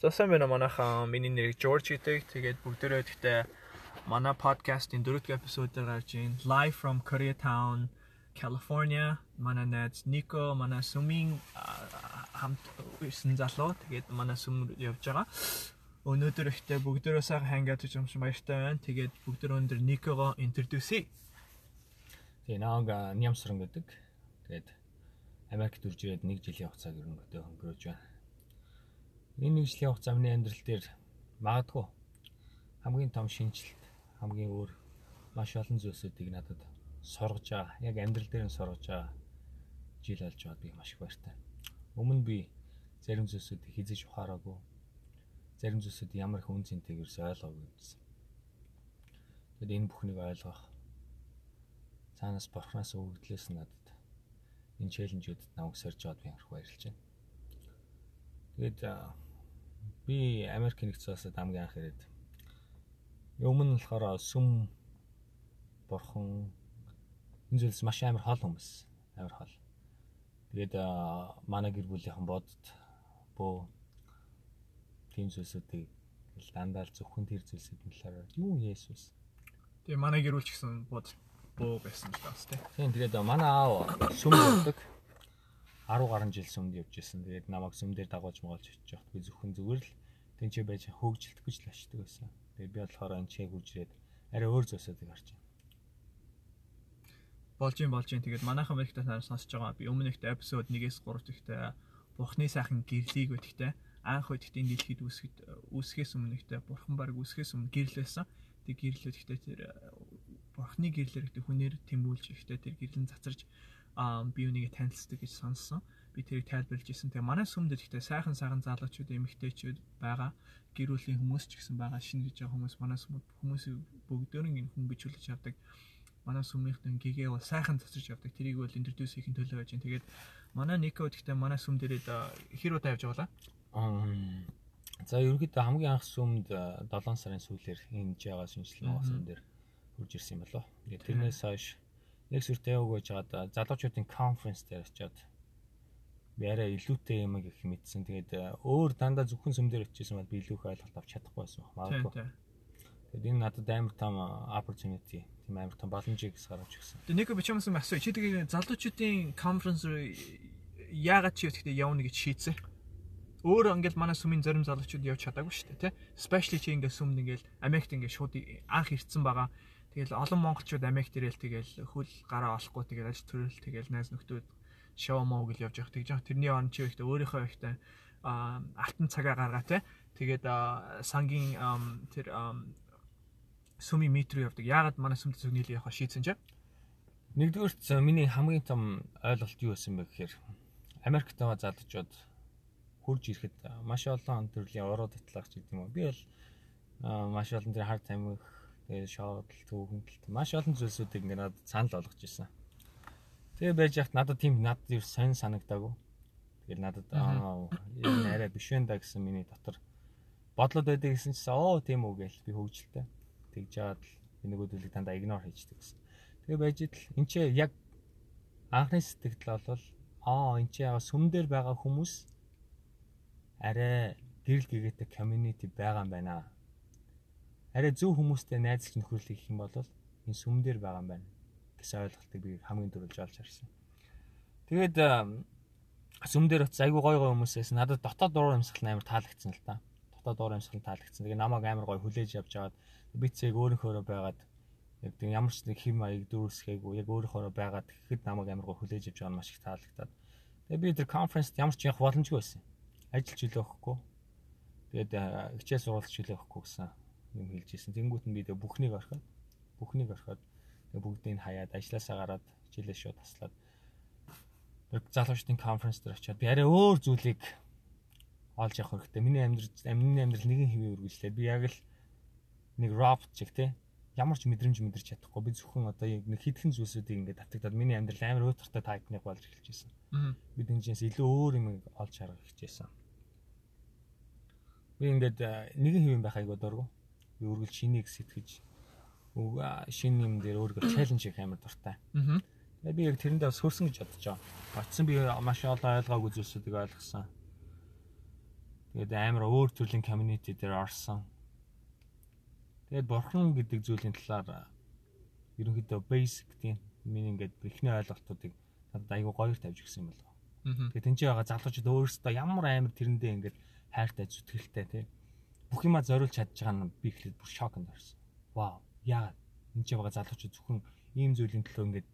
За сайн байна манайхаа миний нэр George гэдэг. Тэгээд бүгдээрээ гэхдээ манай подкастын дөрөвдүгээр эпизодээр гарч ийн live from Koreatown, California. Манай найз Nico, манай сүмийн хамт ирсэн залуу. Тэгээд манай сүм явж байгаа. Өнөөдөр ихтэй бүгдээрээ сайхан хангаад иж юмш баяртай байна. Тэгээд бүгдөө өндөр Nico-го introduce. Тэгээ нааг Нямсран гэдэг. Тэгээд Америкт үрж ирээд 1 жилийн хугацааг өнгөтэй хөнгөрөөж байна Энэ нэг жилийн хугацаа миний амьдрал дээр магадгүй хамгийн том шинжилт, хамгийн өөр маш олон зүйлсүүдийг надад сургаж байгаа. Яг амьдрал дээр нь сургаж байгаа жил болж байгаад би маш их баяртай. Өмнө би зарим зүйлсүүдийг хизэж ухаараагүй. Зарим зүйлсүүд ямар их үн цэнтэйг ерөөсөй ойлгоогүй юмсан. Тэгэд энэ бүхнийг ойлгох цаанаас бурхнаас өгөгдлөөс надад энэ челленжүүдэд намайг сорж аваад би их баярлж байна. Тэгээд би Америк нэгдсэн улсад хамгийн анх ирээд өмнө нь болохоор сүм бурхан энэ зүйлс маш амар хол хүмүүс амар хол. Тэгээд манай гэр бүлийнхэн бодод бөө тийм зүйлсүүдийг дандаа л зөвхөн тэр зүйлсүүдийн талаар юу Есүс. Тэгээ манай гэр бүл ч гэсэн бод бөө байсан л бас тийм. Тэгээд манай аав сүм болдог 10 гаруй жил сүмд явж исэн. Тэгээд намайг сүмдэр дагуулж моголж очиж явахт би зөвхөн зүгээр л тэнцээ байж хөөгжилт гэж л очдөг байсан. Тэгээд би болохоор энэ чиг үрж ирээд арай өөр зүйлсүүдийг харж байна. Болж юм болж юм. Тэгээд манайхан Америкт танаар сонсож байгаа. Би өмнө ихтэй эпизод 1-ээс 3 ихтэй Бурхны сайхан гэрлийг өгдөгтэй анх өдөртийн дэлхийд үүсгэд үүсгэхээс өмнө ихтэй Бурхан баг үүсгэхээс өмнө гэрлээсэн. Тэг гэрлүүд ихтэй тэр Бурхны гэрлэр ихтэй хүнээр тэмүүлж ихтэй тэр гэрлэн цацарч би үнийг танилцдаг гэж сонссон. Би тэрийг тайлбарлаж ирсэн. Тэгээ манай сүмд ихтэй сайхан сайхан залуучууд, эмэгтэйчүүд байгаа. Гэр бүлийн хүмүүс ч гэсэн байгаа. Шинэ гэж байгаа хүмүүс манай сүмд хүмүүсийг бүгдөө ингэ хүн бичүүлж явдаг. Манай сүмийнхэн гэгээ бол сайхан цацаж явдаг. Тэрийг бол интродюс хийхин төлөө байж. Тэгээд манай Нико гэхдээ манай сүм дээрээ хэр удаа явж байгаа лаа? За ерөнхийдөө хамгийн анх сүмд 7 сарын сүүлээр энэ жагаа шинжилгээ авсан дээр хурж ирсэн юм болоо. Тэгээд тэрнээс хойш нэг сүртэй яваг байж хаад залуучуудын конференс дээр очиод арай илүүтэй юм их мэдсэн. Тэгээд өөр дандаа зөвхөн сүмдэр очижсэн бол би илүү их ойлголт авч чадахгүй байсан магадгүй. Тэгээд энэ надад амар том opportunity, тийм амар том боломжийг гаргаж өгсөн. Тэгээд нэг бичмээс юм асуу. Чи тэгээд залуучуудын конференс яагаад чи гэхдээ явна гэж шийдсэн? Өөр ингээл манай сүмийн зарим залуучууд явж чадаагүй шүү дээ, тий? Especially чи ингээд сүмд ингээл Америкт ингээд шууд анх ирсэн байгаа Тэгэл олон монголчууд Америкт ирэл тэгэл хөл гараа олохгүй тэгэл ажил төрөл тэгэл найз нөхдүүд шоу моо гэл явж явах. Тэгж тэрний он чи ихтэй өөрийнхөө ихтэй алтан цагаа гаргаа те. Тэгээд сангийн тэр сүми метро явдаг. Яагаад манай сүмд зүг нийлээ явах шийдсэн чи? Нэгдүгээрт миний хамгийн том ойлголт юу байсан бэ гэхээр Америкт байгаа залуучууд хурж ирэхэд маш олон төрлийн ороод итлах ч гэдэг юм уу. Би бол маш олон тэр хард тамхи шоодл түүхэнтэлт маш олон зүйлсүүдийг ингээд надад санал болгож ирсэн. Тэгээ байж яхад надад тийм надад юу сонь санагдаагүй. Тэгэл надад аа энэ арай биш вэ да гэсэн миний дотор бодлоод байдаг гэсэн чинь оо тийм үү гээл би хөвгөлтэй. Тэгж жаад л би нөгөөдөлийг дандаа игнор хийждэг гэсэн. Тэгээ байж идэл эн чи яг анхны сэтгэл бол аа эн чи яга сүм дээр байгаа хүмүүс арай гэрэл гэгээтэй community байгаа юм байна арай зөв хүмүүстэй найзлж нөхөрлөг гэх юм бол энэ сүм дээр байгаа юм байна гэсэн ойлголтыг би хамгийн дөрөвж олж харсан. Тэгээд сүм дээр утас айгүй гой гой хүмүүсээс надад дотоод дуруу юмсгал амар таалагдсан л та. Дотоод дуруу юмсгал таалагдсан. Тэгээд намайг амар гой хүлээж авч аваад би цээг өөрийнхөөрөө байгаад яг тийм ямар ч нэг хим маяг дүүрсгээгүй яг өөрийнхөөрөө байгаад тэгэхэд намайг амар гой хүлээж авч байгаа нь маш их таалагдаад. Тэгээд би тэр конференст ямар ч явах боломжгүй байсан. Ажил чөлөө өгөхгүй. Тэгээд хичээл сургалт чөлөө өгөхгүй гэсэн юм хэлж ирсэн. Тэнгүүт нь би тэгээ бүхнийг орхиод бүхнийг орхиод тэгээ бүгдийг хаяад ажилласаа гараад хичээлээ шууд таслаад залуучдын конференс дээр очиад би арай өөр зүйлийг олж явах хэрэгтэй. Миний амьдрал миний амьдрал нэгэн хэвээ үргэлжлээд би яг л нэг робот чиг те ямар ч мэдрэмж мэдэрч чадахгүй би зөвхөн одоо нэг хитгэн зүйлсүүдийг ингээд татагдаад миний амьдрал амар өөтөртэй тайпныг болж эхэлж байсан. Би дэнжээс илүү өөр юм олж харах хичээсэн. Би ингээд нэгэн хэвэн байх дургу би үргэлж шинийг сэтгэж шинэ юм дээр өөрийгөө чаленж хийх амар дуртай. Аа. Тэгээ би яг тэрэндээ бас хөрсөн гэж бодож байгаа. Очсон би маш олон ойлгоогүй зүйлсүүдийг ойлгосон. Тэгээд амар өөр төрлийн community дээр орсон. Тэгээд бурхан гэдэг зүйлийн талаар ерөнхийдөө basic тийм миний ингээд эхний ойлголтуудыг надад айгүй гоёр тавьж өгсөн юм болов. Тэгээд тэнцээ байгаа залуучууд өөрсдөө ямар амар тэрэндээ ингээд хайртай зүтгэлтэй тийм бүх юма зориулж чадж байгаа нь би ихлээр бүр шокнд орсон. Вау. Яа энэ ч байгаа залуучууд зөвхөн ийм зүйлийн төлөө ингээд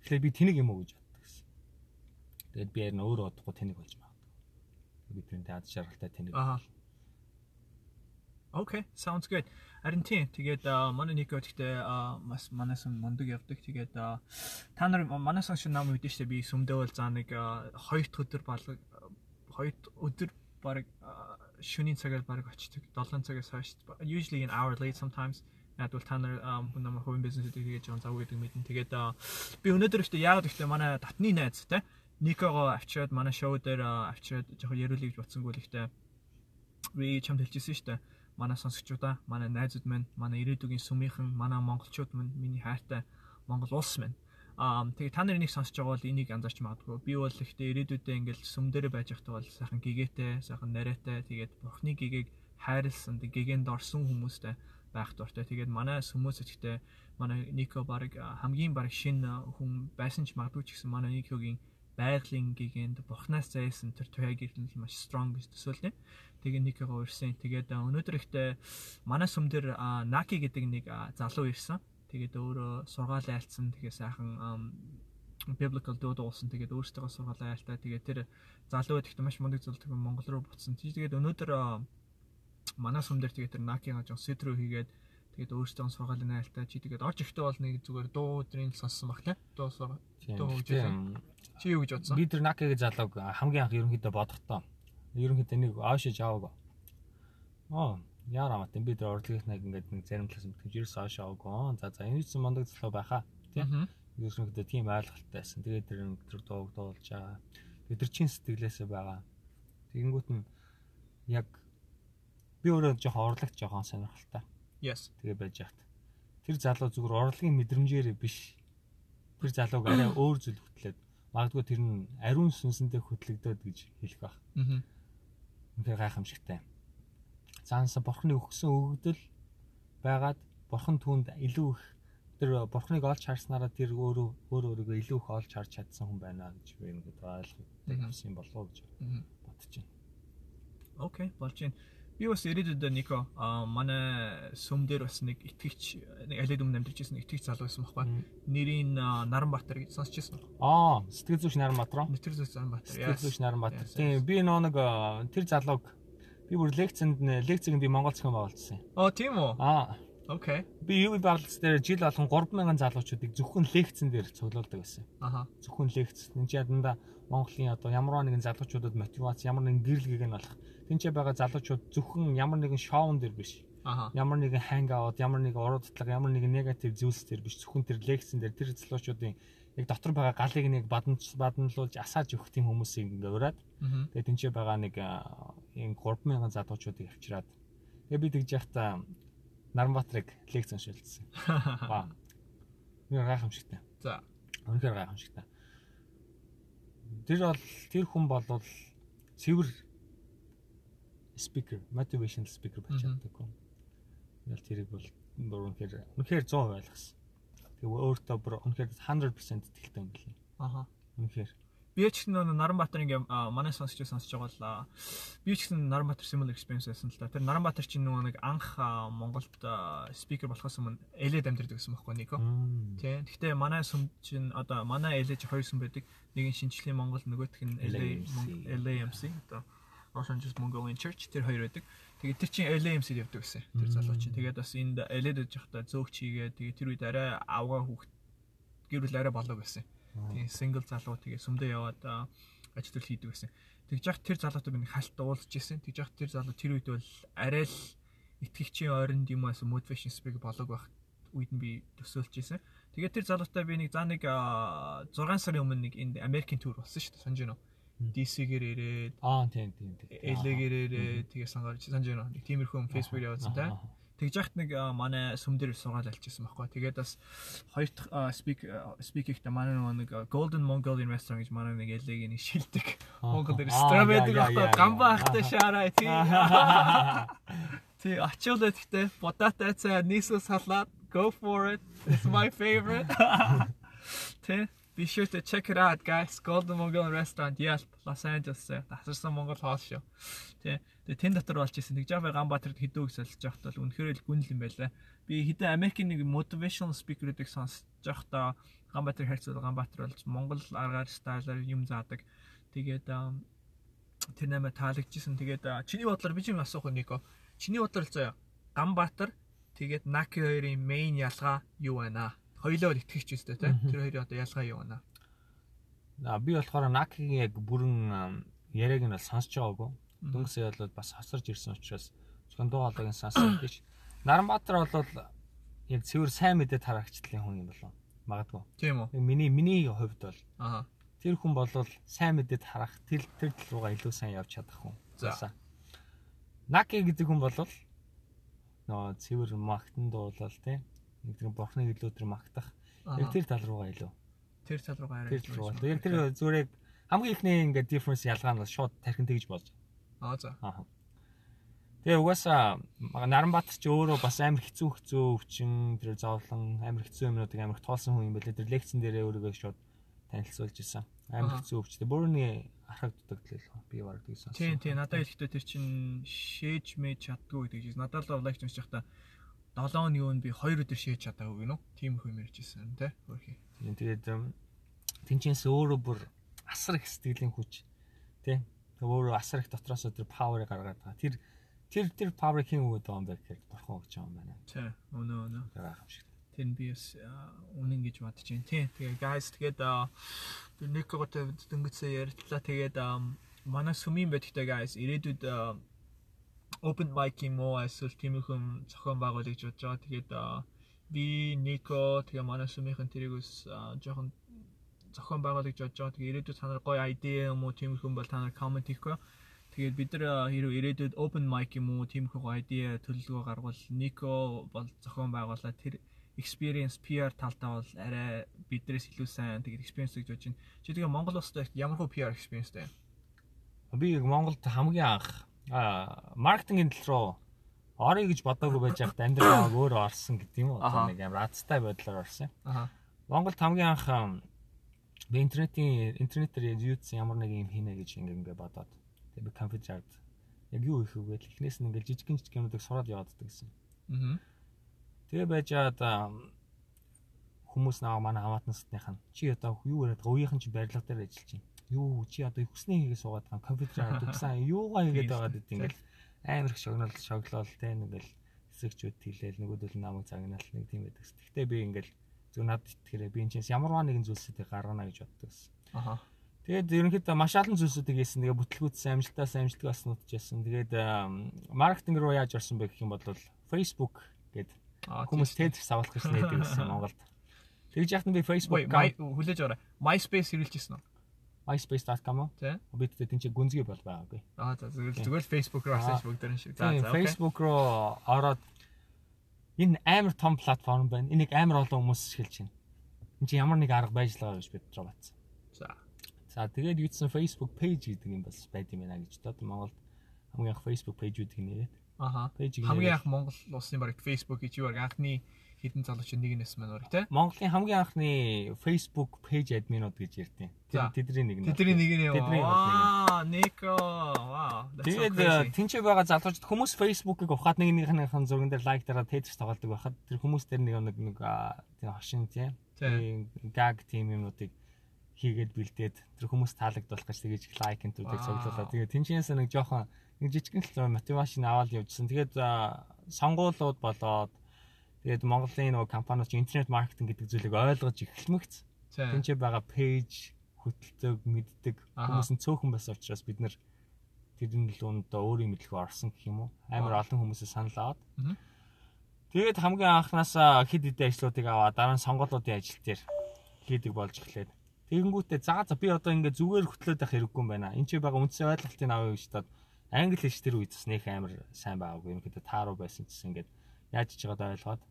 эхлээд би тэнийг юм уу гэж боддог гэсэн. Тэгээд би ярина өөрөө бодохгүй тэнийг болж магадгүй. Би тэрнтэй ад шаргалтай тэнийг. Аа. Okay, sounds good. Харин тийм. Тэгээд манай Нико гэхдээ бас манаас мундаг явдаг. Тэгээд та нар манаас шиг нам мэдэн штэ би сүмдээ бол заа нэг хоёр дахь өдөр балга хоёр өдөр баг шөнийн цагаар баг очдог. 7 цагаас хойш usually an hour late sometimes Ядвал та нар намайг хувийн бизнесүүд хийж байгаа зав гэдэг мэдэн. Тэгээд би өнөөдөр ихтэй яагаад ихтэй манай татны найз те Никого авчираад манай шоу дээр авчираад жоохон яриулъя гэж бодсонгүй л ихтэй би чамд хэлчихсэн шүү дээ. Манай сонсогчдаа, манай найзууд маань, манай ирээдүгийн сүмийнхэн, манай монголчууд маань, миний хайртай Монгол улс маань. Аа тэгээ та нар энийг сонсож байгаа бол энийг анзаарч магадгүй. Би бол ихтэй ирээдүйдээ ингээл сүм дээр байж байхдаа бол сайхан гэгээтэй, сайхан нарийтай, тэгээд бурхны гэгээг хайрлсан, гэгээнд орсон хүмүүстэй байх дуртай. Тэгээд манай хүмүүс ихтэй манай Нико баг хамгийн баг шин хүн байсан ч магадгүй ч гэсэн манай Никогийн байгалийн гэгэнд бурхнаас зайсан тэр туяаг ирлэн маш strong гэж төсөөлнэ. Тэгээ Никого ирсэн. Тэгээд өнөөдөр ихтэй манай сүм дээр Наки гэдэг нэг залуу ирсэн. Тэгээд өөрөө сургаал айлцсан. Тэгээ сайхан biblical дууд уусан. Тэгээд өөртөө сургаал айлтаа. Тэгээд тэр залуу ихтэй маш мундаг зүйл тэр Монгол руу буцсан. Тэгээд өнөөдөр манай сүм дээр тэгээд тэр Накига жоо сэтрүү хийгээд тэгээд өөртөө сургаалын айлтаа чи тэгээд орж ихтэй бол нэг зүгээр дуу өдрийн сонссон баг тий. Дуу сургаал. Дуу хөгжүүлсэн. Чи юу гэж бодсон? Би тэр Накигийн залууг хамгийн анх ерөнхийдөө бодохдоо ерөнхийдөө нэг аашиж аваагаа. Аа яараа мат би тэр урлагийнхныг ингээд нэг заримтлаас мэдгэж ерөөс ааш аваагаа. За за энэ ч мондог залуу байхаа тий. Ерөнхийдөө тийм ойлголттой байсан. Тэгээд тэр тэр дууг дуулж байгаа. Тэгээд тэр чин сэтгэлээсээ байгаа. Тэгэнгүүт нь яг би өөрөө жоохон урлагч жоохон сонирхолтой. Yes. Тэгээ байж яхад. Тэр залуу зүгээр урлагийн мэдрэмжээр биш. Тэр залууг арай өөр зүйл хөтлөөд магадгүй тэр нь ариун сүнсэндээ хөтлөгдөөд гэж хэлэх байх. Аа. Үнэхээр гайхамшигтай. Цаанасаа бурхны өгсөн өгөгдөл байгаад бурхан түүнд илүү их тэр бурхныг олж харснараа тэр өөрөө өөр өөрийгөө илүү их олж харж чадсан хүн байна гэж би ингээд ойлгох юм болов гэж бодож байна. Окей, болж байна. Би бас ирээдүйд Нико а манай сүм дээр бас нэг итгэгч нэг алид өмнө амьдарч ирсэн итгэгч залуу байсан байхгүй. Нэрийн Наранбаатар гэж сонсчихсан уу? Аа, сэтгэл зүйч Наранбаатар? Сэтгэл зүйч Наранбаатар. Сэтгэл зүйч Наранбаатар. Тийм, би нөө нэг тэр залууг би бүр лекцэнд лекцэнд би Монгол зохион байгуулсан. Оо, тийм үү? Аа. Окей. Би юу байгууллагч дээр жил болгон 3000 залуучуудыг зөвхөн лекцэн дээр цуглуулдаг байсан. Аха. Зөвхөн лекц. Энд чи яданда Монголын одоо ямар нэгэн залуучуудад мотивац, ямар нэгэн гэрэл гээг нь болох Тинчээ байгаа залуучууд зөвхөн ямар нэгэн шоун дээр биш. Аха. Ямар нэгэн ханг аут, ямар нэгэн уруудатлага, ямар нэгэн негатив зүйлс дээр биш. Зөвхөн тэр лекцэн дээр тэр залуучуудын яг дотор байгаа галыг нэг баданч баданлуулж асааж өгөх тийм хүмүүсийг ингээ ураад. Тэгээ тэнцээ байгаа нэг ийм 3000 залуучуудыг авчираад. Тэгээ би тэгж яхта Наранбаатарыг лекц уншилсан. Ба. Үнээр гайхамшигтай. За. Үнээр гайхамшигтай. Тэр бол тэр хүн болвол цэвэр speaker, motivational speaker байж чаддаг хүн. Тэгэл тэрийг бол бүр үнэхээр үнэхээр 100% ойлгосон. Тэгээ өөртөө бүр үнэхээр 100% итгэлтэй юм билий. Аха. Үнэхээр. Би ч гэсэн Наранбаатар ингээ манай сонсч сонсож байгаа л би ч гэсэн Наранбаатар similar experience байсан л та. Тэр Наранбаатар чинь нөгөө нэг анх Монголд speaker болохоос өмнө элэд амьдардаг гэсэн байхгүй Нико. Тий. Гэхдээ манай сүм чинь одоо манай элэж хоёр сүм байдаг. Нэг нь шинжлэлийн Монгол нөгөөх нь LA LAMC одоо Los Angeles Mongolian Church тэр хоёр байдаг. Тэгээд тэр чинь LAMC-д явдаг гэсэн. Тэр залуу чинь. Тэгээд бас энд LA-д байхдаа зөөгч хийгээ. Тэгээд тэр үед арай авгаа хүүхд гэр бүл арай болоо байсан. Тэгээд single залуу тэгээд сүмдээ яваад ажил төл хийдэг байсан. Тэгж яхад тэр залуутай би халт уулзж ирсэн. Тэгж яхад тэр залуу тэр үед бол арай л итгэгчийн ойронд юм аас motivation speaker болоог байх үед нь би төсөөлж ирсэн. Тэгээд тэр залуутай би нэг за нэг 6 сарын өмнө нэг энд Америкийн тур болсон шүү дээ. Санаж байна уу? DC-гээр ирээд аа тийм тийм тийм. LA-гээр ирээд тэгээ сангаар санаж байна. Нэг тиймэрхүү Facebook явуулсан та. Тэгж яхад нэг манай сүм дээр сургаал альчихсан байхгүй. Тэгээд бас хоёр дахь спик спикигт манай нэг Golden Mongolian Restaurant гэж манай нэг ялэг нэг шилдэг. Монгол дээр стrawberry гахта гамба ахта шаарай тий. Тий ачуулаад гэхдээ бодаатай цай нийсүү салаад go for it. It's my favorite. Тий Be sure to check it out guys. Golden Mongolian Restaurant Yelp Los Angeles тасарсан Монгол хоол шүү. Тий. Тэгээ тэн дотор болж исэн. Нэг Жафа Ганбаатарт хэдүүг солиж явахтаа л үнэхээр л гүнл юм байлаа. Би хэдэн Америкийн нэг motivational speaker-уудыг сонсож явахдаа Ганбаатар харьцуул Ганбаатар болж Монгол аргаар стайлаар юм заадаг. Тэгээд тэр нэмэ таалагдчихсан. Тэгээд чиний бодлоор би чинь асуух нэгөө. Чиний бодлоор заяа Ганбаатар тэгээд Наки хоёрын main ялгаа юу байна аа? Хоёлоо итгэж үстэй тий. Тэр хоёрын одоо ялгаа юу байна? Аа би болохоор Накигийн яг бүрэн яриаг нь бол сонсож байгаагүй. Дүнсээ бол бас хосорж ирсэн учраас зөвхөн дуу хоолойг сонссон гэж. Наранбаатар бол яг цэвэр сайн мэдээ тараагчлалын хүн юм болов. Магадгүй. Тийм үү? Миний миний хувьд бол Аа. тэр хүн бол сайн мэдээ тарах тэр тэр тал руугаа илүү сайн явж чадах хүн. За. Наки гэдэг хүн бол нөө цэвэр магтан дуулал тий нэг тэр бурхныг илүү тэр магтах. Яг тэр тал руугаа илүү. Тэр тал руу гараад. тэр руу яг тэр зүгээр яг хамгийн ихний ингээд difference ялгаа нь шууд тархин тэгж болж. Аа за. аа Тэгээ угаасаа Наранбаатар ч өөрөө бас амар хэцүү хэцүү өвчин тэр зовлон амар хэцүү юмнуудыг амар тоолсон хүн юм байлээ. Тэр лекцэн дээрээ өөрийгөө шууд танилцуулж ирсэн амар хэцүү өвчтэй. Бүрний архаг дутагдал би баг тэгсэн Тийм тийм надад хэлэхдээ тэр чин шээж мэж чаддгүй гэдэг чинь. Надад л лайк уншиж байхдаа 7 оны өмнө би 2 өдөр шээж чадаагүй гинөө. Тийм их юм ярьжсэн тий. Хөрхи. Тийм тэгээд тэнчэнс өөрөө бүр асар их сэтгэлийн хүч тий өөрөө асар их дотроос тэр паверыг гаргаад байгаа тэр тэр тэр паверыг хэн өгöd байгаа юм бэ гэхээр бурхан өгч байгаа юм байна Тий. Өнөө өнөө. тэр би бас үнэн гэж бодож байна. Тийм. Тэгээ guys тэгээд тэр нэг готой дөнгөцөө ярьлаа. Тэгээд манай сүмийн байдагтай guys ирээдүйд open mic юм уу эсвэл тиймэрхүү зохион байгуулах гэж бодож байгаа. Тэгээд би Нико тэгээ манай сүмийнхэн тэрийг ус жоохон зохион байгуулах гэж бодож байгаа. Тэгээ ирээдүйд та нар гоё idea юм уу тиймэрхүү бол та нар comment хийхгүй. Тэгээд бид нар хэрэг ирээдүйд open mic юм уу тиймэрхүү гоё idea төлөвлөгөө гаргавал Нико бол зохион байгуулаад тэр experience PR талтаа бол арай биднээс илүү сайн тэгээд experience гэж бодож байна. Чи тэгээ Монгол улстай ямар хөө PR experience дээ? би Монголд хамгийн анх а маркетингийн тал руу орё гэж бодоогүй байж байхад амьдрал өөрөө орсон гэдэг юм уу Аха. нэг амар азтай байдлаар орсон Аха. Монголд хамгийн анх би интернетийн интернетээр юуцсан ямар нэг юм хийнэ гэж ингээ ингээ бодоод тэгээ би компьютерд яг юу вэ гэхэл эхнээс нь ингээ жижигэн жижиг юмнуудыг сураад яваад гэсэн. Аа. Тэгээ байжаад ам, хүмүүс наваа манай хамаатнасных нь чи одоо юу яриад үеийнхэн чи барилга дээр ажиллаж байна. Юу чи одоо хүснээ хийгээ суугаад байгаа компьютераар дүгсэн юугаа хийгээд байгаа гэдэг ингээл амар их шогнол шоглол те ингээл хэсэгчүүд хэлээл нөгөөдөл намайг загнаал нэг тийм байдаг. Гэхдээ би ингээл зөв над итгэрээ би энэ чинь ямарваа нэгэн зүйлсүүдийг гаргана гэж боддог гэсэн. Аха. Тэгээд ерөнхийдөө маш олон зүйлсүүдийг хийсэн. Тэгээ бүтлгүүцсэн амжилтаас амжилтг бас нутжсэн. Тэгээд ам, маркетинг руу яаж орсон бэ гэх юм бол Facebook гэдэг хүмүүс тийм. тедэрс авалах гэж нээдэг гэсэн Монголд. Тэгж яхад би Facebook хүлээж аваарай. MySpace хэрэглэжсэн үү? myspace.com уу? Тий. Бид тэн чинь гүнзгий бол байгаагүй. Аа, за зүгээр зүгээр Facebook руу дээр нь шүү. За, Тийм, за. окей. Facebook руу ороод энэ амар том платформ байна. Энийг амар олон хүмүүс ашиглаж байна. Энд чинь ямар нэг арга байж л байгаа гэж бид руу батсан. За. За тэгээд юудсан Facebook page гэдэг юм бас байд юм байна гэж бодоод Монголд хамгийн анх Facebook page-үүдийг нэрээд Аха. Хамгийн анх Монгол улсын баг Facebook гэж юу баг анхны хідэн залуучууд нэг нэс маань баг тий. Монголын хамгийн анхны Facebook page admin-ууд гэж. Тэр тэдний нэг нь. Тэдний нэг нь? Тэдний. Аа, that's so Тэгээд crazy. тэнцээ байгаа залуучууд хүмүүс Facebook-ыг ухаад нэг нэгнийхэн зурган дээр лайк дараад тедэрс тоглодог байхад тэр хүмүүс дээр нэг нэг нэг аа, тийм хошин Тий. гаг тийм юмнуудыг хийгээд бэлдээд тэр хүмүүс таалагдуулах гэж тэгэж лайк энтүүдийг Вау. цуглуулаад тэгээд тэнцээс нэг жоохон нэг жижигэн л мотивашн аваад явжсэн. Тэгээд сонгуулиуд болоод тэгээд Монголын нөгөө компаниуд интернет маркетинг гэдэг зүйлийг ойлгож эхэлмэгц. Тий. Тэнцээ байгаа пэйж хөтэлдэг, мэддэг хүмүүс нь цөөхөн байсан учраас бид нэр тэрний луундаа өөрийн мэдлэгээ орсон гэх юм уу. Амар олон хүмүүсээс санал аваад. Тэгээд хамгийн анханасаа хэд хэдэн ажлуудыг аваад дараа нь сонгуулиудын ажил дээр хийдэг болж эхлээд. Тэгэнгүүтээ за за би одоо ингээд зүгээр хөтлөөд байх хэрэггүй юм байна. Энд чи байгаа үндсэн ойлголтыг авъя гэж бодоод англи хэл дээр үйдэс нэх амар сайн байгаагүй. Ерөнхийдөө тааруу байсан чинь ингээд яаж хийж байгааг ойлгоод.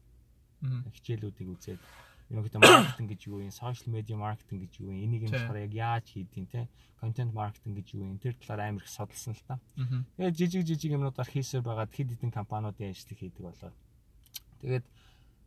Хичээлүүдийг үзээд ерөнхийдөө маркетинг гэж юу юм, сошиал медиа маркетинг гэж юу юм, энийг юм болохоор яг яаж хийдیں те. Контент маркетинг гэж юу юм, тэр талаар амар их судалсан л та. Тэгээд жижиг жижиг юмнуудаар хийсээр байгаад хэд хэдэн компаниудын ажлыг хийдэг болоод. Тэгээд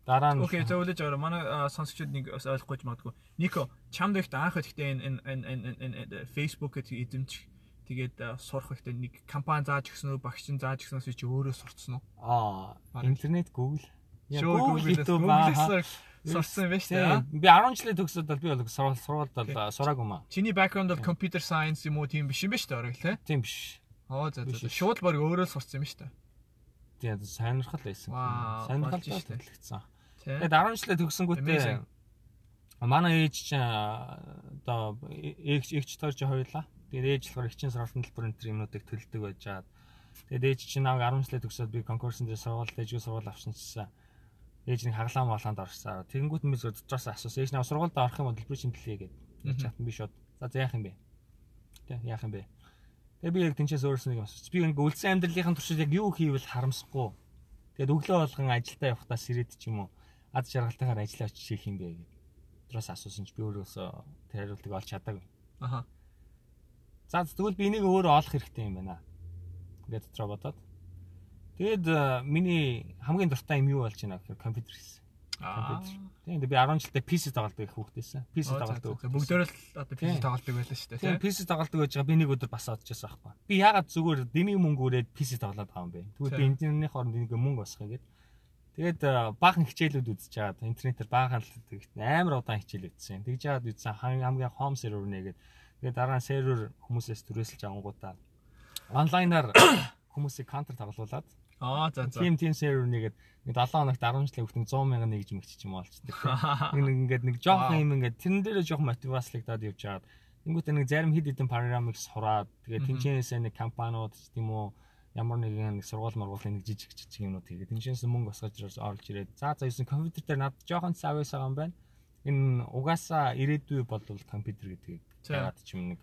дараа нь Окей, үлээж аваа. Манай сонсогчид нэг ойлгохгүй ч магадгүй. Нико, чамд ихтэй анх ихтэй энэ энэ энэ энэ энэ Facebook гэдэг эзэмч тэгээд сурах ихтэй нэг компани зааж өгсөн үү, багш нь зааж өгснөөс чи өөрөө сурцсан уу? аа интернет Google Яа, Шөө Google Google-с YouTube аа. Google-с сурсан шүү дээ. а? Тийм. Би 10 жилийн төгсөөд бол би бол сурвалж сурвалж бол сураагүй маа. Чиний background бол computer science юм уу тийм биш юм ба шүү дээ орой тий. Тийм биш. Оо за за. Шууд баг өөрөө сурсан юм ба шүү дээ. Тийм сонирхол байсан. Сонирхол төлөвлөсөн. Тий. Тэгээд 10 жилээ төгсөнгүүтээ манай ээж чинь одоо ээж ээж тойрч хоёулаа. Тэгээд ээж болохоор их чинь сургалтын төлбөр энэ төр юмнуудыг төлдөг байж байгаа. Тэгээд ээж чинь намайг 10 жилээ төгсөөд би конкурсын дээр сургууль дэжгүй сургууль авсан чижсэн. Ээж нэг хаглаан болоонд орсон. Тэгэнгүүт би зөвдөөс асуусан. Ээж намайг сургуульд орох юм бол чинь төлье гэдэг. Чатан би шууд. За за яах юм бэ? Тэ яах юм бэ? Тэгээ би яг тэнцээс өөрөөс нэг асуусан. Би ингээ үлдсэн амьдралынхын туршид яг юу хийвэл харамсахгүй. Тэгээд өглөө болгон ажилдаа явахдаа сэрэд ч юм уу аз жаргалтайгаар ажиллаа очиж хийх юм бэ гэдэг. Тэрээс асуусан чи би өөрөөсөө тэр хариултыг олж чадаагүй. Аха. За тэгвэл би энийг өөрөө олох хэрэгтэй юм байна. Ингээд дотроо бодоод. Тэгээд э, миний хамгийн дуртай юм юу болж байна гэхээр компьютер гэсэн. Аа. Тийм би 10 жилдээ PC тоглодог их хүүхдээсэн. PC тоглодог. Бүгдөө л одоо. PC тоглолдог байлаа шүү дээ Тийм тий. PC тоглодог байж байгаа би нэг өдөр бас одчихсан байхгүй. Би ягаад зүгээр дэмий мөнгө өрөөд PC тоглоод байгаа юм бэ? Тэгвэл би Тийм. интернетийн хооронд нэг мөнгө босгоё гэд. Тэгээд баахан хичээлүүд үзэж чаад интернетээр баахан л тэгт амар удаан хичээл үзсэн. Тэгж яагаад үзсэн хам- хамгийн home server нэгээд тэгээд дараа нь сервер хүмүүсээс түрээсэлж авангуудаа онлайнаар хүмүүсийг counter тоглуулад Аа за за. team team server нэгээд нэг 7 хоногт 10 жилийн хүүхдэн 100 сая нэгж мэгч юм олчдаг. Нэг ингээд нэг жоохон юм ингээд тэрэн дээрээ жоохон мотивацлагдаад явж байгаа. Тэнгүүтээ нэг зарим хэд хэдэн програмыг сураад тэгээд тэнцэнээсээ нэг компаниуд ч тийм үү ямар нэгэн нэг сургууль маргуулын нэг жижиг жижиг юмнууд тэгээд тэнцэнээс мөнгө босгож орж ирээд за за юусэн компьютер дээр над жоохон савьяас байгаа юм байна. Энэ угаасаа ирээдүй болвол компьютер За. яагаад ч юм нэг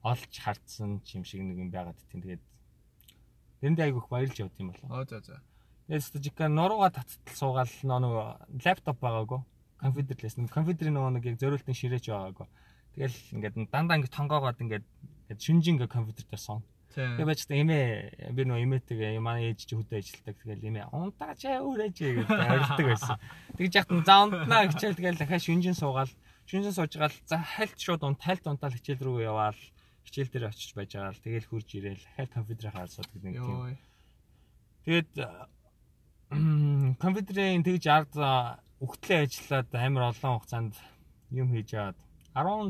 олж хардсан юм шиг нэг юм байгаад тийм тэгээд тэрэнд айгүйх баярлж явд юм болоо. Оо за за. Яст жика нурууга таттал суугаал нөгөө лаптоп байгаагүй. Компьютер лээс нэг компьютерийн нөгөө нэг яг зөриөлтний ширээч байгаагүй. Тэгэл ингээд дандаа ингээд тонгоогоод ингээд шүнжин ингээд компьютер дээр сон. Тэгээ байж та эмээ би нөгөө эмээтэйгээ манай ээж чи хөдөө ажилладаг. Тэгэл эмээ унтаач өөрөөч гэдэг орилдог байсан. Тэгж яхад за унтнаа хичээл тэгэл дахиад шүнжин суугаал шүнжин суужгаал за хальт шууд унт хальт унтаал хичээл рүү яваал хичээл дээр очиж байж байгаа л тэгэл хурж ирээл дахиад компьютерээ харсаад гэдэг нэг тийм. Тэгээд компьютерийн тэгж ард өгтлээ ажиллаад амар олон хугацаанд юм хийж аваад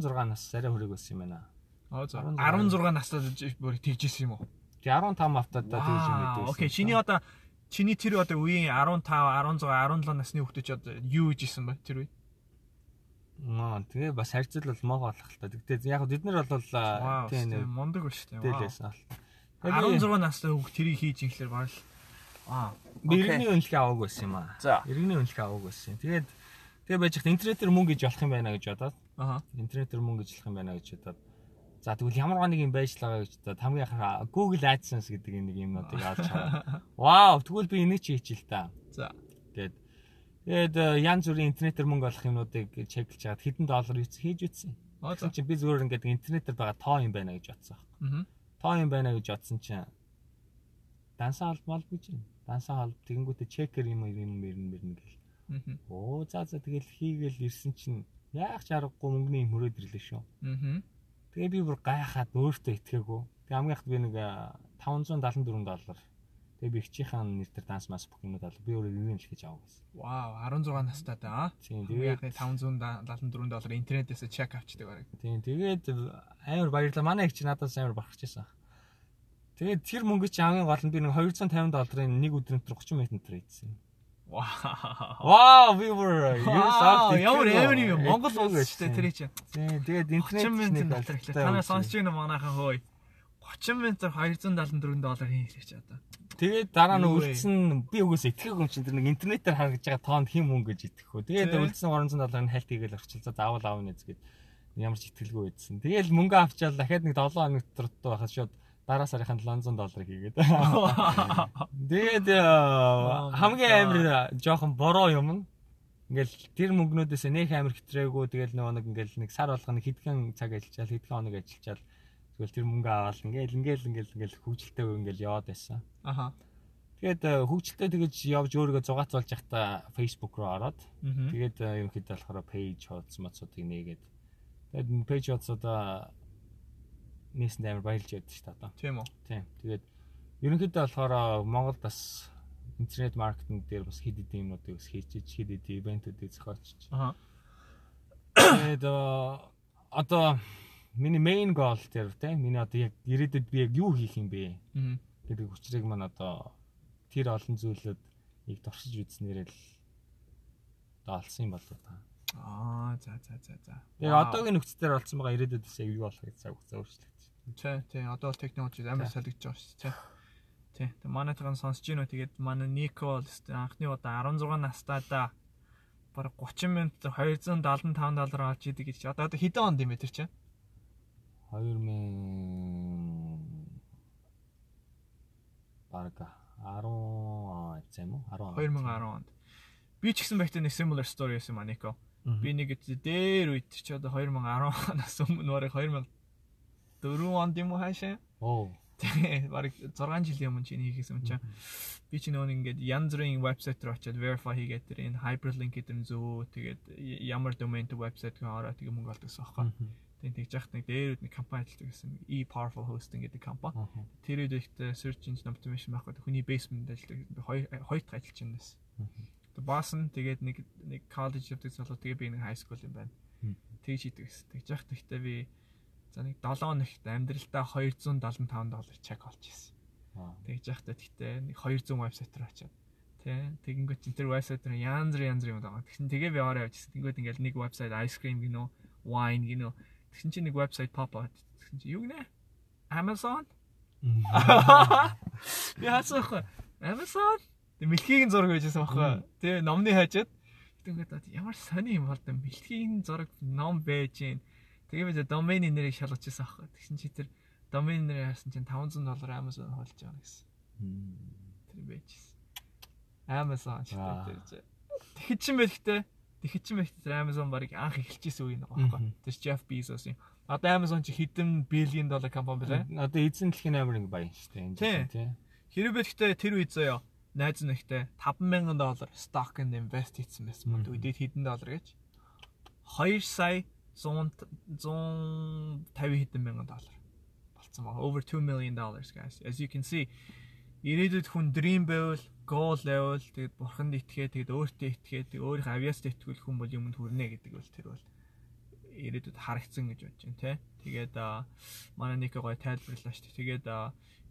16 нас арай хүрэг байсан юм байна. За. 16 16 настай бүр тэгжсэн юм уу? Тэг 15 автадаа тэгж юм мэдээ. Окей, чиний одоо чиний тэр одоо үеийн 15, 16, 17 насны хүүхдүүд одоо юу хийжсэн бэ тэр үе? Маа тэгээ бас харьцал бол мог болох л та. Тэгтээ яг бид нар бол тийм тийм нэг мундаг ба шүү дээ. дээлээс ал. 16 настай хүүхд тэрийг хийж инхлээр баг л аа. иргэний үнэлгээ аваагүй байсан юм аа. За. Иргэний үнэлгээ аваагүй байсан. Тэгээд тэгээ байж хат интернетээр мөнгө гэж болох юм байна гэж бодоод Аха. интернетээр мөнгө гэж болох юм байна гэж бодоод За тэгвэл ямар нэг юм байж лагаа гэж бодоод хамгийн анх Google AdSense гэдэг нэг юмнуудыг олж хараа. Вау, тэгвэл би энийг чи хийчихэл та. За. Тэгээд э, янз бүрийн интернетээр мөнгө олох юмнуудыг чеклж чагаад хэдэн доллар хийж үтсэн. Тэгсэн чинь би зүгээр ингээд интернетээр байгаа тоо юм байна гэж бодсон. Аа. Тоо юм байна гэж бодсон чинь дансаа холбоол гэж юм. Дансаа холб тэгэнгүүтээ чекер юм юм мэрнэ мэрнэ гэл. Оо за за тэгэл хийгээл ирсэн чинь яах ч аргагүй мөнгөний юм хөрөөд ирлээ шүү. Тэгээ би бүр гайхаад өөртөө итгээгүй. Тэгээ хамгийн ихд би нэг э, 574 доллар. Тэгээ би хчийнхаа нэр дээр данс мас бүх юмуд аль би өөрөө иргэн л хийж авах гэсэн. Вау, 16 настай да. Тийм Тэгээд тэгээд 574 доллар интернетээс чек авчдаг барыг. тийм тэгээд амар баярлалаа. Манай их чи надаас амар бахарчсан. Тэгээд тэр мөнгө чи хамгийн гол нь би нэг 250 долларын нэг өдрийн дотор 30 минутын дотор хийсэн. Вау. Вау, we were Вау, Ямар амар юм Монгол улс шүү дээ тэр чинь. Тийм тэгээд 30 интернет минутын дотор ихлэ. Танаа сонсч байна манайхан хөөе. 30 минутаар 274 доллар хийлээч одоо. Тэгээд дараа нь үлдсэн би үгүйс итгэх юм чинь тэр нэг интернетээр харагдаж байгаа тоонд хэм хүн гэж итгэх хөө. Тэгээд үлдсэн 300 долларын хальт хийгээл орчилзаа заавал аавна гэд ямар ч итгэлгүй байдсан. Тэгээд мөнгө авчаал дахиад нэг 7 хоног дотор байхад шууд дараа сарынхаа 700 долларыг хийгээд. Тэгээд э, хамгийн амар жоохон бороо юм нь ингээл тэр мөнгнүүдээс нөх амар хэтрээгүй тэгэл нөгөө нэг ингээл нэг сар болгоно хэдхэн цаг ажиллачаал хэдхэн хоног ажиллачаал тэгэл тэр мөнгө аваад ингээл ингээл ингээл ингээл хөвгөлтэй ингээл яваад байсан. Аха. Тэгээд э, хөвгөлтэй тэгэж явж өөрийгөө зугаацуулж явахдаа Facebook руу ороод тэгээд э, ерөнхийдөө болохоор page хуудас мацуудыг нээгээд тэгээд энэ page хуудасудаа нээсэнд амар баярлж яддаг шүү дээ одоо. Тийм үү. Тийм. Тэгээд ерөнхийдөө болохоор Монголд бас интернет маркетинг дээр бас хэд хэдэн юмнуудыг бас хийж иж хэд хэдэн ивентүүдийг зохиолчж. Аха. Тэгээд э, одоо миний main goal дээр тийм миний одоо яг ирээдүйд би яг юу хийх юм бэ гэдэг хүчрийг маань одоо тэр олон зүйлүүд яг туршиж үзнээр л одоо олсон юм болов та. Аа за за за за. Тэгээ одоогийн нөхцөлөөр олсон байгаа ирээдүйд бас яг юу болох гэж цаг хугацаа өөрчлөгдөж. Тий, тий. Одоо бол технологи амар солигдож байгаа шүү дээ. Тий. Тэг манайхаа сонсож гинөө тэгээд манай Нико бол анхны удаа 16 настайдаа бараг 30 минут 275 доллар олж идэг гэж. Одоо одоо хэдэн онд юм бэ тэр чинь? 2000 барга 10 зэм үү 10 2010 онд. Би ч гэсэн байхдаа нэг similar story байсан маа Нико. Би нэг дээр үед чи одоо 2010 оноос өмнө бараг 2004 онд юм уу хаашаа? оо Тэгээ бараг 6 жилийн өмнө чинь хийхээс өмнө чинь би чи нөгөө нэг ингээд янз бүрийн вебсайт руу очиад verify хийгээд тэр энэ hyperlink гэдэг нь зөө тэгээд ямар domain to website гоо ороо тэгээ мөнгө олдог гэсэн байхгүй. Тэгээд тэгж яхад нэг дээрүүд нэг компани ажилладаг гэсэн e powerful hosting гэдэг компани. Тэр үед ихтэй search engine optimization байхгүй хүний basement ажилладаг би хоёр хоёрт ажиллаж байна гэсэн. Тэгээд босс нь тэгээд нэг нэг college явдаг залуу тэгээ би нэг high school юм байна. Тэгж хийдэг гэсэн. Тэгж яхад ихтэй би за нэг 7 хоногт амьдралдаа 275 доллар чек олж ирсэн. Тэгж яхад тэгтээ нэг 200 вебсайт руу очиад тий тэгэнгүүт чинь тэр вебсайт руу янз бүр янз бүр юм байгаа. Тэгсэн тэгээ би ороо явжсэн. Тэгэнгүүт ингээл нэг вебсайт ice cream гинөө wine гинөө тэгсэн чинь нэг вебсайт pop out. Тэгсэн чинь юу гинэ? Amazon? Би хасаахгүй. Amazon? Тэг мэлхийг зураг байжсэн байхгүй. Тэг номны хажууд тэгээд ямар сони юм бол тэ мэлхийг зураг ном байж гин. Тэгээ би домен нэрийг шалгаж ирсэн байхгүй. Тэгсэн чи тэр домен нэрийг харсан чинь 500 доллар Amazon хольж байгаа гэсэн. Тэр байжсэн. Amazon ч Аа. тэр чи. Тэгэхэд. Тэгэхэд чин бэлхтэй тэр Amazon барыг анх эхэлчихсэн үе нэг байхгүй. Тэр Jeff Bezos юм. Одоо Amazon чи хэдэн биллион доллар компани билээ? Одоо эзэн дэлхийн нэг баян шүү дээ энэ Тий. жил тий. Хэрэв бэлхтэй тэр үе заяа найз нэгтэй 50000 доллар stock and invest хийсэн байсан бол үдээд хэдэн доллар гэж 2 сая 100 150 хэдэн мянган доллар болцсон баг. Over 2 million dollars guys. As you can see ирээдүйд хүн dream байвал goal байвал тэгээд бурханд итгээ тэгээд өөртөө итгээ тэгээд өөрийнхөө авьяаст итгэвэл хүн бол юмд хүрнэ гэдэг бол тэр бол ирээдүйд харагдсан гэж бодож байна те. Тэгээд манай нэг гоё тайлбарлаа шүү дээ. Тэгээд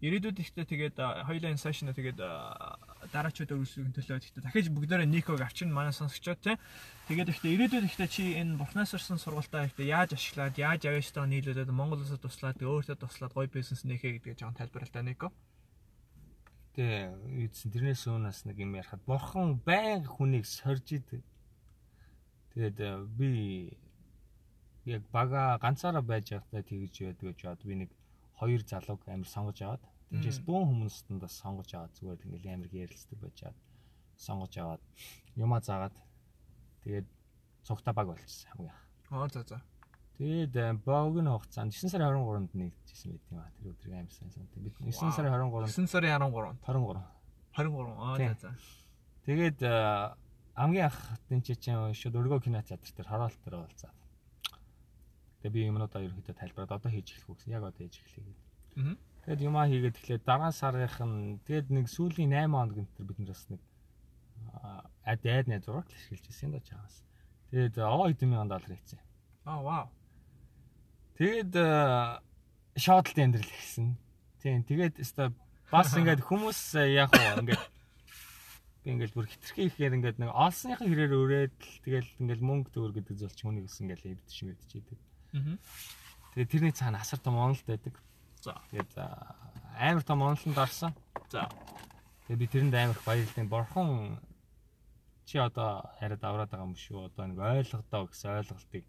ирээдүйд ихтэй тэгээд аа, хоёулаа энэ сешн тэгээд аа, дараачид өргөсрийн төлөө ихтэй дахиж бүгдээрээ Никог авчин манай сонсогчдод те. Тэгээд ихтэй ирээдүйд ихтэй чи энэ бурхнаас ирсэн сургалтаа ихтэй яаж ашиглаад яаж авьяастайгаа нийлүүлээд Монгол улсад туслаад өөртөө туслаад гоё бизнес нээхэ гэдгийг жоон тайлбарлаа Нико. Тэ эзэн тэрнээс өмнөөс нэг юм ярахад бурхан байнга хүнийг сорж идэг. Тэгээд э, би яг бага ганцаараа байж байхдаа тэгж байдаг гэж бод би нэг хоёр залууг амар сонгож аваад тиймээс бүүн хүмүүстэн бас сонгож аваад зүгээр ингээл амар ярилцдаг байж аваад сонгож аваад юмаа заагаад тэгээд цугта баг болчихсон хамгийн. Аа за за. Тэгээд э, богино хугацаанд 9 сарын 23-нд нэгдэжсэн байт юм аа. Тэр өдрийг амар сайн санагдав. Бид 9 Вау. сарын 23-нд 9 сарын 13-нд 23 23 аа за за. Тэгээд э, хамгийн анх тэнцээ чинь шууд өргөө кино театр дээр хороолт дээр болцаад. Тэгээд би юмнуудаа ерөөхдөө тайлбараад одоо хийж эхлэх үү гэсэн. Яг одоо хийж эхлэе гэдэг. Тэгээд юмаа хийгээд эхлээд дараа сарынх нь тэгээд нэг сүүлийн 8 хоног энэ бид нар бас нэг ад айд найз зураг ашиглаж ирсэн да чаас. Тэгээд оо хэдэн мянган доллар хийцэн. Аа вау. Тэгээд шотлт амьдрал гэсэн. Тийм тэгээд өстой бас ингээд хүмүүс э, яг уу ингээд би ингээд бүр хитрхи ихээр ингээд нэг олсныхаа хэрээр өрөөд л тэгэл ингээд мөнгө төгөр гэдэг зүйл ч хүнийг гэсэн ингээд эвдэж мэдж идэг. Мгм. Тэгээд тэрний цаана асар том онолт байдаг. За. Тэгээд а, амар том онолтонд орсон. За. Тэгээд би тэрэнд амар их баярлалаа. Борхон чи одоо яриад аваад байгаа юм шүү. Одоо нэг ойлгодоо гэсэн ойлголтыг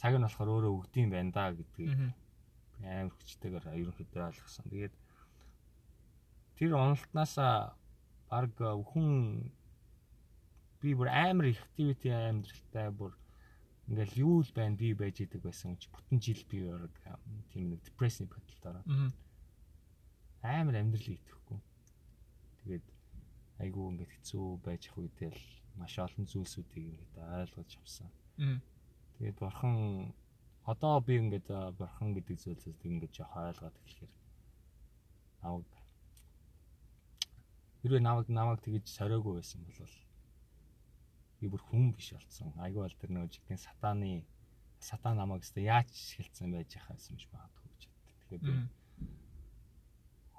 цаг нь болохоор өөрөө өгдөм байх да гэдгийг Мгм. амар хүчтэйгээр ерөнхийдөө ойлгосон. Тэгээд тэр уналтнаасаа баг хүн би бүр амар activity амьдралтай бүр ингээл юу л байна би байж идэг байсан чи бүтэн жил би яг тийм нэг depressive бодолд ороо. Амар амьдрал итгэхгүй. Тэгээд айгүй ингээд хэцүү байж ах үедээ л маш олон зүйлсүүдийг ингээд ойлгож авсан. Тэгээд бурхан одоо би ингээд бурхан гэдэг зүйлсээс ингээд жоох ойлгоод эхлэхээр намайг хэрвээ намайг намайг тэгж сориогүй байсан бол би бүр хүн биш болсон. Айгүй бол тэр нөгөө жигдэн сатаны сатан намайг өстө яаж шилжсэн байж яхаасан гэж магадгүй гэж боддог. Тэгэхээр би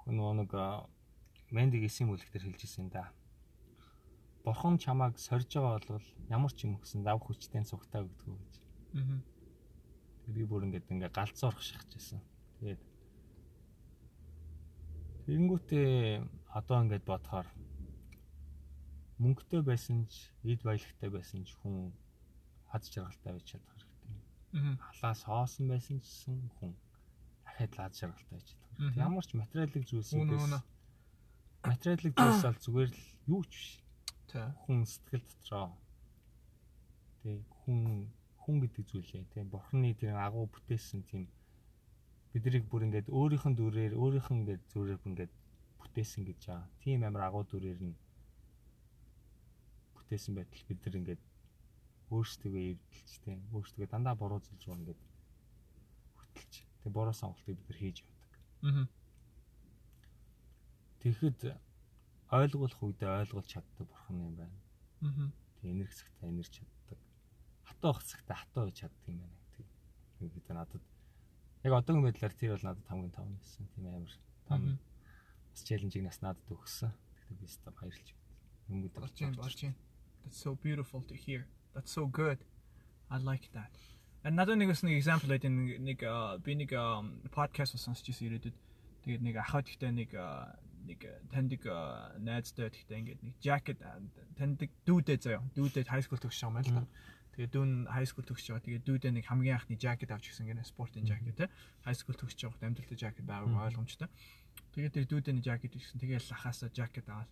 хүн нэг мендиг эсийн бүлэгтэр хэлж ирсэн да. Бурхан чамайг сорж байгаа бол ямар ч юм өгсөн дав хүчтэй цугтаа өгдөг гэж. Аа. Би бүр ингээд ингээ галзуурах шахажсэн. Тэгээд Тэгэнгүүтээ одоо ингээд бодохоор мөнгөтэй байсан ч, эд баялагтай байсан ч хүн хад жаргалтай байж чадах хэрэгтэй. Халаас хоосон байсан ч хүн дахиад лад жаргалтай байж чадах. Ямар ч материалын зүйлсээс материалын зүйлс бол зүгээр л юу ч биш. Хүн сэтгэл дотроо тэг хүн хүн гэдэг зүйлээ тийм бурхны тийм агуу бүтээсэн тийм биднийг бүр ингээд өөрийнх нь дүрээр өөрийнх нь ингээд зүрээр ингээд бүтээсэн гэж байгаа. Тийм амар агуу дүрээр нь бүтээсэн байтал бид нар ингээд өөрсдөө эвдэлж тийм өөрсдөө дандаа буруу зүйл рүү ингээд хөтлж тийм буруу сонголтыг бид нар хийж явдаг. Аа. Тэгэхэд ойлгуулах үедээ ойлгуулж чаддаг бурхан юм байна. Аа. Тэг энерги цагтаа энерги байх цагтаа хатуу байж чаддаг юм байна. Тэг бид надад яг одоогийн байдлаар тэр бол надад 5-ын 5 байсан. Тийм амар том бас челленжийг нас надад өгсөн. Тэгэхээр би өстө баярлж байна. Хүмүүд болж байна, болж байна. That's so beautiful to hear. That's so good. I like that. Надад нэг нэг example гэдэг нэг би нэг podcast сонсч ирсэн ирээдүйд. Тэгээд нэг ахад ихтэй нэг нэг таньдаг найзтай гэхдээ ингээд нэг jacket таньдаг дүүдээ заяа. Дүүдээ high school байгаа юм байна л да. Тэгээ дүүн high school төгсөж байгаа. Тэгээ дүүдээ нэг хамгийн анхны jacket авч гисэн гэнэ спортын jacket те. High school төгсөж байгаад амьдралтай jacket байгааг ойлгомжтой. Тэгээ тэр дүүдээ нэг jacket гисэн. Тэгээ лахаасаа jacket аваад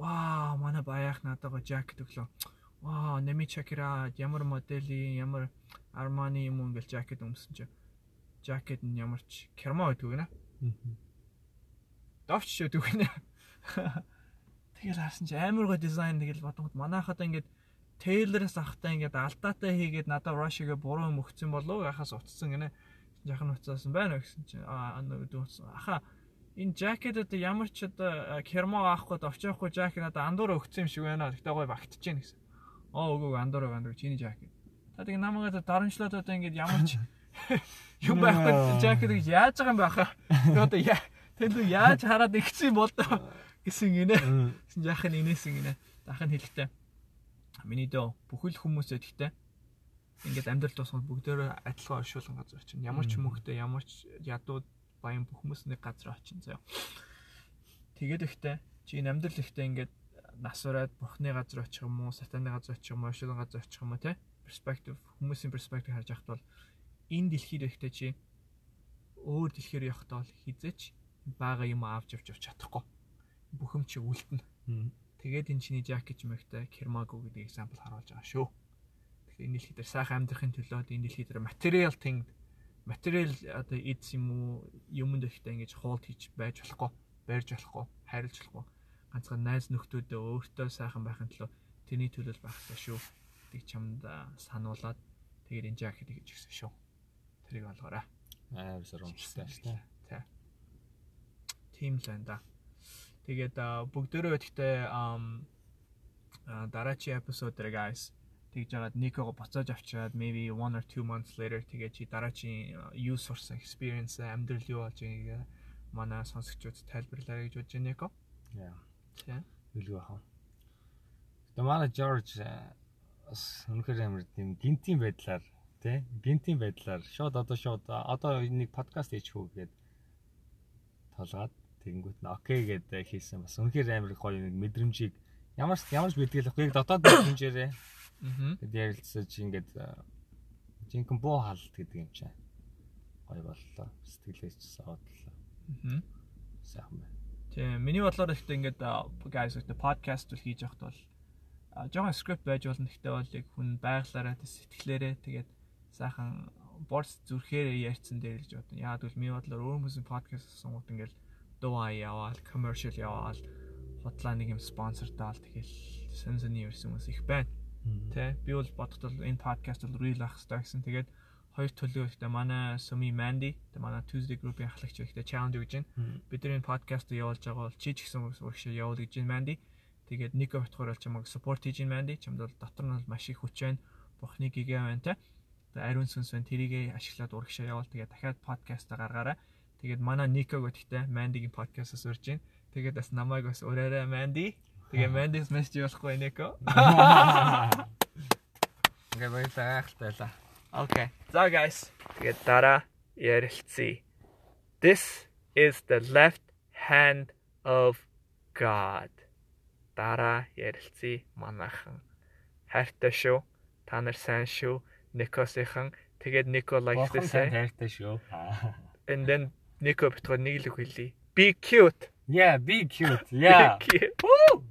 ваа манай баяах надад jacket өглөө. Ваа нэмий чекера ямар моделийн ямар Armani юм ингээл jacket өмсөн чи. Jacket нь ямар ч кермо гэдэг гэнэ. Довч шөдөг гэнэ. Тэгэл харсан чи амар го дизайн тэгэл бодонгод манайхад ингээд Тейлерээс ахтай ингээд алдаатай хийгээд надад Рашигээ буруу юм өгсөн болов яхаас утсан гинэ. Жахан уцаасан байна гэсэн чинь аа дүүсэн. Аха энэ жакетод ямар ч одоо кермо авахгүй овчоохгүй жакет надад андуур өгсөн юм шиг байна. Тэгтээ гой багтж гин гэсэн. Оо үгүй андуур андуур чиний жакет. Та тэг намайг дарамжлаад одоо ингээд ямар ч юм байхгүй жакетыг яаж байгаа юм баха. Одоо яа тэнд яаж хараад игсэн бол гэсэн гинэ. Гэсэн жахан инээсэн гинэ. Дахин хэлэхдээ Миний дөө бүхэл хүмүүсээ гэхдээ ингээд амьдрал тусгал бүгдөө адилхан оршуулган газар очино. Ямар ч мөнгөтэй, ямар ч ядууд баян бүх хүмүүс нэг газар очино заяа. Тэгээд ихтэй чи энэ амьдрал ихтэй ингээд нас ураад бурхны газар очих юм уу, сатаны газар очих юм уу, оршуулган газар очих юм уу те? Перспектив хүмүүсийн перспектив харж байхад бол энэ дэлхийд ихтэй чи өөр дэлхийр явахдаа бол хизээч бага юм авч явж авч чадахгүй. Бүх юм чи үлдэнэ. Тэгээд энэ чиний жакет мэгтэй кермаго гэдэг example харуулж байгаа шүү. Тэгэхээр энэ дэлхий дээр сайхан амьдрахын төлөө энэ дэлхий дээр материал тэнд материал одоо эдс юм уу юмд ихтэй ингэж хуулт хийж байж болохгүй, барьж болохгүй, хайрлж болохгүй. Ганцхан найз нөхдөөдөө өөртөө сайхан байхын төлөө тэрний төлөөл байх хэрэгтэй шүү. Тэг чамд сануулад тэгээд энэ жакет гэж гисэн шүү. Тэрийг олгоорой. Аа. Тэ. Тим л энэ да. Тэгээд бүгдөө гэхдээ дараачийн эпизод дээр guys тэгж жагаад Никого буцааж авчираад maybe 1 or 2 months later тэгээ чи дараачийн юу сурсан experience амьдрал юу болж байгааг манай сонсогчдод тайлбарлаарай гэж бодож байна Нико. Яа. Тийм. Үлгүй хаа. Тэгээ манай George бас үнэхээр амар тийм гинтийн байдлаар тий гинтийн байдлаар шууд одоо шууд одоо нэг подкаст хийчих үү гээд толгойд Тэнгүүт нь окей гэдэг хийсэн бас үнэхээр амар гоё нэг мэдрэмжийг ямар ч ямар ч бэлтгэл авахгүй дотоод мэдрэмжээрээ аа тэгэд ярилцаж ингээд жинхэнэ буу хаалт гэдэг юм чинь гоё боллоо. Сэтгэлээс ч соодлоо. Мгм. Сайхан байна. Тийм миний бодлоор ихтэй ингээд а, guys ихтэй подкаст бол хийж явахд бол а, жоохон скрипт байж болно гэхдээ бол яг хүн байглаараа сэтгэлээрээ тэгээд сайхан борс зүрхээрээ ярьсан дээр гэж бодсон. Яг бол миний бодлоор өөр хүмүүсийн подкаст сонгоод ингээд дуу аа яваал, commercial яваал, хутлаа нэг юм спонсор даал тэгэл сэн сэний ярьсан хүмүүс их байна. Тэ би бол бодоход бол энэ подкаст бол real ах хэрэгтэй гэсэн. Тэгээд хоёр төлөв ихтэй манай Sumi Mandy тэ манай Tuesday group-ийн ахлагч ихтэй challenge өгж байна. бидний подкаст явуулж байгаа бол чи ч гэсэн урагшаа явуул гэж байна Манди. Тэгээд Нико битгаар бол чамайг support хийж байна Манди. Чамд бол дотор нь маш их хүч байна. Бурхны гэгээ байна те. Тэгээд ариун сүнс байна. Тэрийгээ ашиглаад урагшаа явуул. Тэгээд дахиад подкаста гаргаарай. Тэгээд манай Нико гэдэгтэй Мандигийн подкастаас урьж байна. Тэгээд бас намайг бас ураарай Манди. Тэгээд Мандис мессеж явуулахгүй Нико. Ингээ баярлалаа гайхалтай байлаа. Okay. За guys. Тэгээд дараа ярилцъя. This is the left hand of God. Дараа ярилцъя манайхан. Хайртай шүү. Та нар сайн шүү. Никосийнхан тэгээд Нико like Бохон this сайн хайртай шүү. And then Nico битгаар нэг л үг хэлье. Be cute. Yeah, be cute. Yeah. Woo!